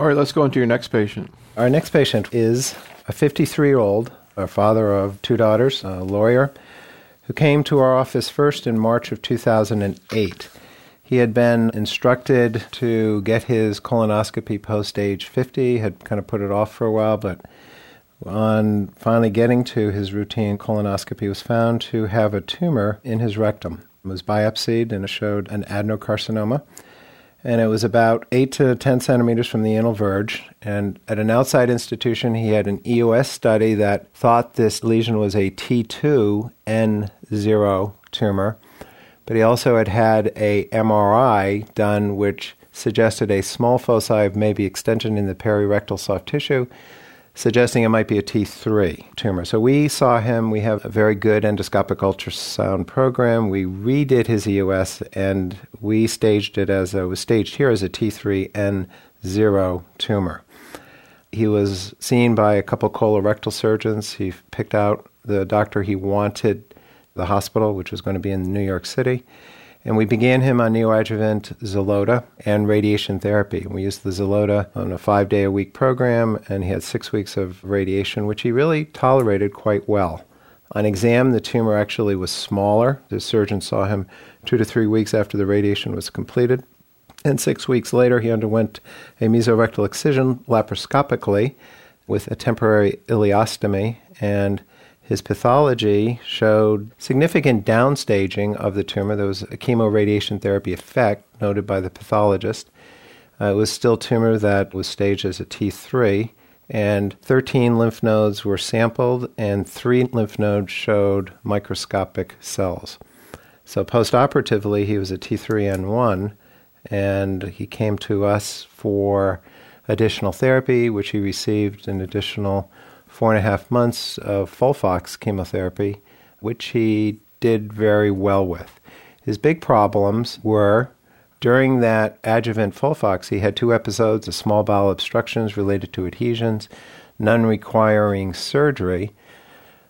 All right, let's go into your next patient. Our next patient is a 53 year old, a father of two daughters, a lawyer, who came to our office first in March of 2008. He had been instructed to get his colonoscopy post age 50, had kind of put it off for a while, but on finally getting to his routine colonoscopy, was found to have a tumor in his rectum. It was biopsied and it showed an adenocarcinoma. And it was about 8 to 10 centimeters from the anal verge. And at an outside institution, he had an EUS study that thought this lesion was a T2N0 tumor. But he also had had a MRI done, which suggested a small foci of maybe extension in the perirectal soft tissue suggesting it might be a T3 tumor. So we saw him. We have a very good endoscopic ultrasound program. We redid his EUS and we staged it as a, was staged here as a T3N0 tumor. He was seen by a couple colorectal surgeons. He picked out the doctor he wanted, the hospital, which was going to be in New York City. And we began him on neoadjuvant Xeloda and radiation therapy. We used the Xeloda on a five day a week program, and he had six weeks of radiation, which he really tolerated quite well. On exam, the tumor actually was smaller. The surgeon saw him two to three weeks after the radiation was completed. And six weeks later, he underwent a mesorectal excision laparoscopically with a temporary ileostomy. And his pathology showed significant downstaging of the tumor. There was a chemoradiation therapy effect noted by the pathologist. Uh, it was still tumor that was staged as a T3, and 13 lymph nodes were sampled, and three lymph nodes showed microscopic cells. So, postoperatively, he was a T3N1, and he came to us for additional therapy, which he received an additional four and a half months of Folfox chemotherapy, which he did very well with. His big problems were during that adjuvant Folfox, he had two episodes of small bowel obstructions related to adhesions, none requiring surgery.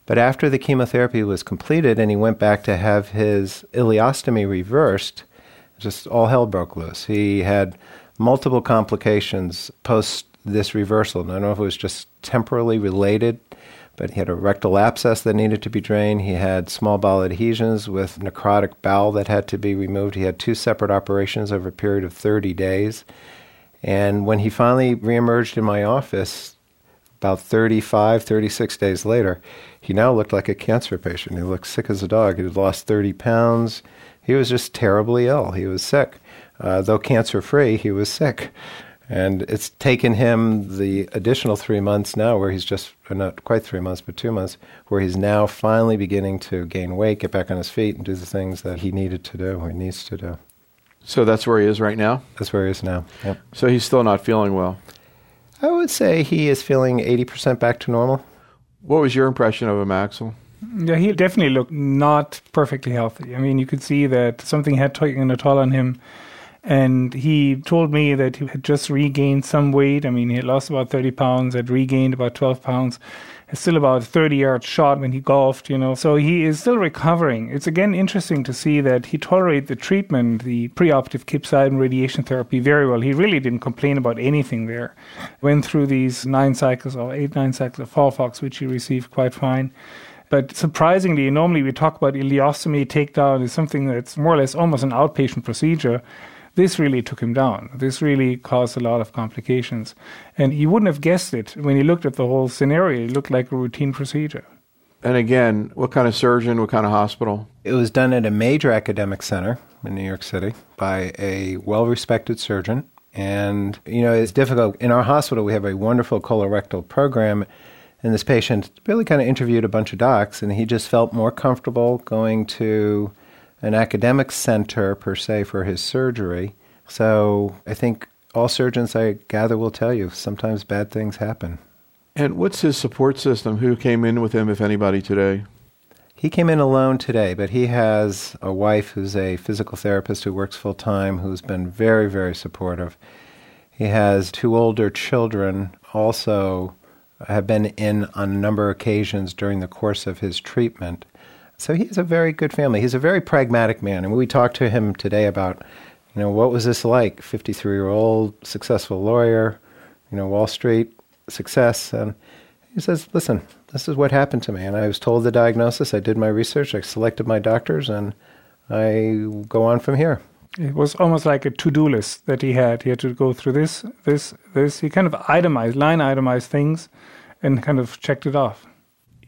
But after the chemotherapy was completed and he went back to have his ileostomy reversed, just all hell broke loose. He had multiple complications post this reversal. And I don't know if it was just temporally related, but he had a rectal abscess that needed to be drained. He had small bowel adhesions with necrotic bowel that had to be removed. He had two separate operations over a period of 30 days. And when he finally reemerged in my office, about 35, 36 days later, he now looked like a cancer patient. He looked sick as a dog. He had lost 30 pounds. He was just terribly ill. He was sick. Uh, though cancer free, he was sick. And it's taken him the additional three months now, where he's just, not quite three months, but two months, where he's now finally beginning to gain weight, get back on his feet, and do the things that he needed to do, or he needs to do. So that's where he is right now? That's where he is now, yep. So he's still not feeling well? I would say he is feeling 80% back to normal. What was your impression of him, Axel? Yeah, he definitely looked not perfectly healthy. I mean, you could see that something had taken a toll on him and he told me that he had just regained some weight. I mean, he had lost about 30 pounds, had regained about 12 pounds. Still about a 30 yard shot when he golfed, you know. So he is still recovering. It's again interesting to see that he tolerated the treatment, the preoperative capecitabine radiation therapy very well. He really didn't complain about anything there. Went through these nine cycles or eight, nine cycles of Folfox, which he received quite fine. But surprisingly, normally we talk about ileostomy takedown is something that's more or less almost an outpatient procedure this really took him down. This really caused a lot of complications. And you wouldn't have guessed it when you looked at the whole scenario. It looked like a routine procedure. And again, what kind of surgeon, what kind of hospital? It was done at a major academic center in New York City by a well respected surgeon. And, you know, it's difficult. In our hospital, we have a wonderful colorectal program. And this patient really kind of interviewed a bunch of docs, and he just felt more comfortable going to an academic center per se for his surgery. So I think all surgeons I gather will tell you sometimes bad things happen. And what's his support system? Who came in with him, if anybody, today? He came in alone today, but he has a wife who's a physical therapist who works full time, who's been very, very supportive. He has two older children, also have been in on a number of occasions during the course of his treatment. So he's a very good family. He's a very pragmatic man. And we talked to him today about, you know, what was this like? 53 year old, successful lawyer, you know, Wall Street success. And he says, listen, this is what happened to me. And I was told the diagnosis. I did my research. I selected my doctors, and I go on from here. It was almost like a to-do list that he had. He had to go through this, this, this. He kind of itemized, line itemized things, and kind of checked it off.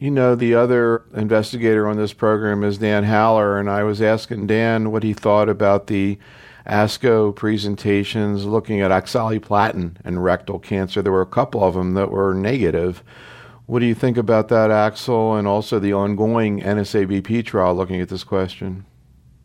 You know, the other investigator on this program is Dan Haller, and I was asking Dan what he thought about the ASCO presentations looking at oxaliplatin and rectal cancer. There were a couple of them that were negative. What do you think about that, Axel, and also the ongoing NSABP trial looking at this question?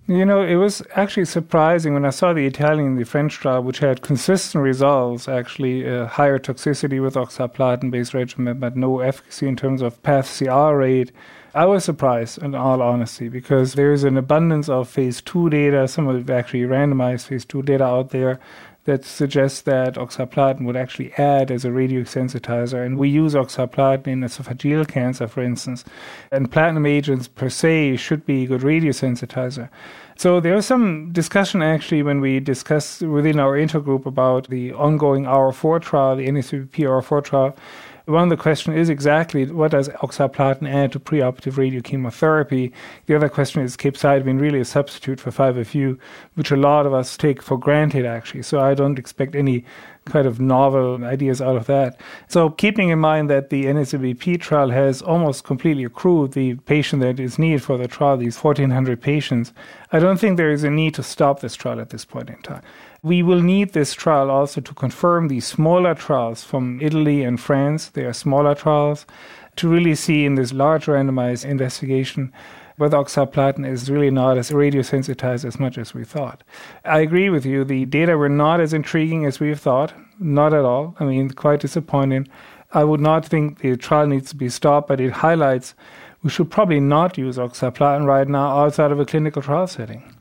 You know, it was actually surprising when I saw the Italian and the French trial, which had consistent results, actually uh, higher toxicity with oxaliplatin-based regimen, but no efficacy in terms of path CR rate. I was surprised, in all honesty, because there's an abundance of phase two data, some of actually randomized phase two data out there that suggests that oxaliplatin would actually add as a radiosensitizer. And we use oxaliplatin in esophageal cancer, for instance. And platinum agents per se should be a good radiosensitizer. So there was some discussion actually when we discussed within our intergroup about the ongoing R4 trial, the NSABP R4 trial one of the questions is exactly what does oxaliplatin add to preoperative radiochemotherapy? The other question is capecitabine really a substitute for 5FU, which a lot of us take for granted actually. So I don't expect any kind of novel ideas out of that. So keeping in mind that the NSABP trial has almost completely accrued the patient that is needed for the trial, these 1,400 patients, I don't think there is a need to stop this trial at this point in time. We will need this trial also to confirm the smaller trials from Italy and France. They are smaller trials to really see in this large randomized investigation whether oxaliplatin is really not as radiosensitized as much as we thought. I agree with you. The data were not as intriguing as we thought. Not at all. I mean, quite disappointing. I would not think the trial needs to be stopped, but it highlights we should probably not use oxaliplatin right now outside of a clinical trial setting.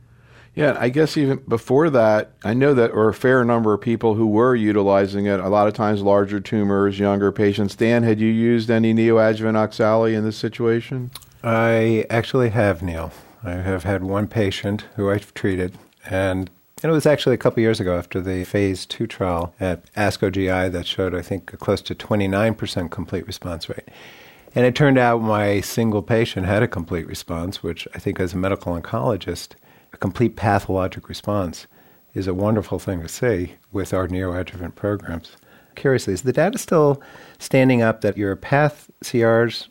Yeah, I guess even before that, I know that there were a fair number of people who were utilizing it. A lot of times, larger tumors, younger patients. Dan, had you used any neoadjuvant oxali in this situation? I actually have, Neil. I have had one patient who I've treated, and and it was actually a couple years ago after the phase two trial at ASCO GI that showed, I think, a close to 29% complete response rate. And it turned out my single patient had a complete response, which I think, as a medical oncologist, a complete pathologic response is a wonderful thing to see with our neoadjuvant programs. Curiously, is the data still standing up that your path CRs,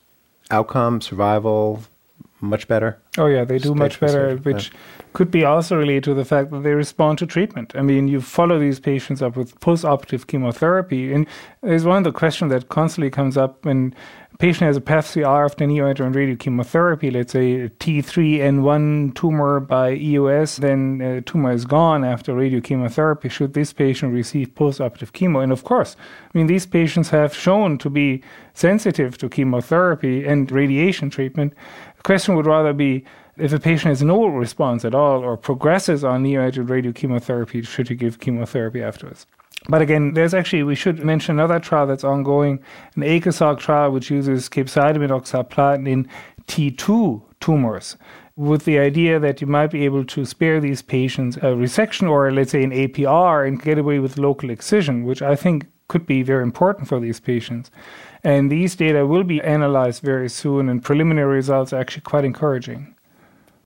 outcome, survival, much better? Oh, yeah, they do much better, which could be also related to the fact that they respond to treatment. I mean, you follow these patients up with post-operative chemotherapy, and there's one of the questions that constantly comes up when patient has a PATH-CR after neoadjuvant radiochemotherapy, let's say a T3N1 tumor by EUS, then the tumor is gone after radiochemotherapy. Should this patient receive post-operative chemo? And of course, I mean, these patients have shown to be sensitive to chemotherapy and radiation treatment. The question would rather be, if a patient has no response at all or progresses on neoadjuvant radiochemotherapy, should you give chemotherapy afterwards? But again, there's actually, we should mention another trial that's ongoing, an ACOSOG trial, which uses capecitabine oxaliplatin in T2 tumors, with the idea that you might be able to spare these patients a resection or, let's say, an APR and get away with local excision, which I think could be very important for these patients. And these data will be analyzed very soon, and preliminary results are actually quite encouraging.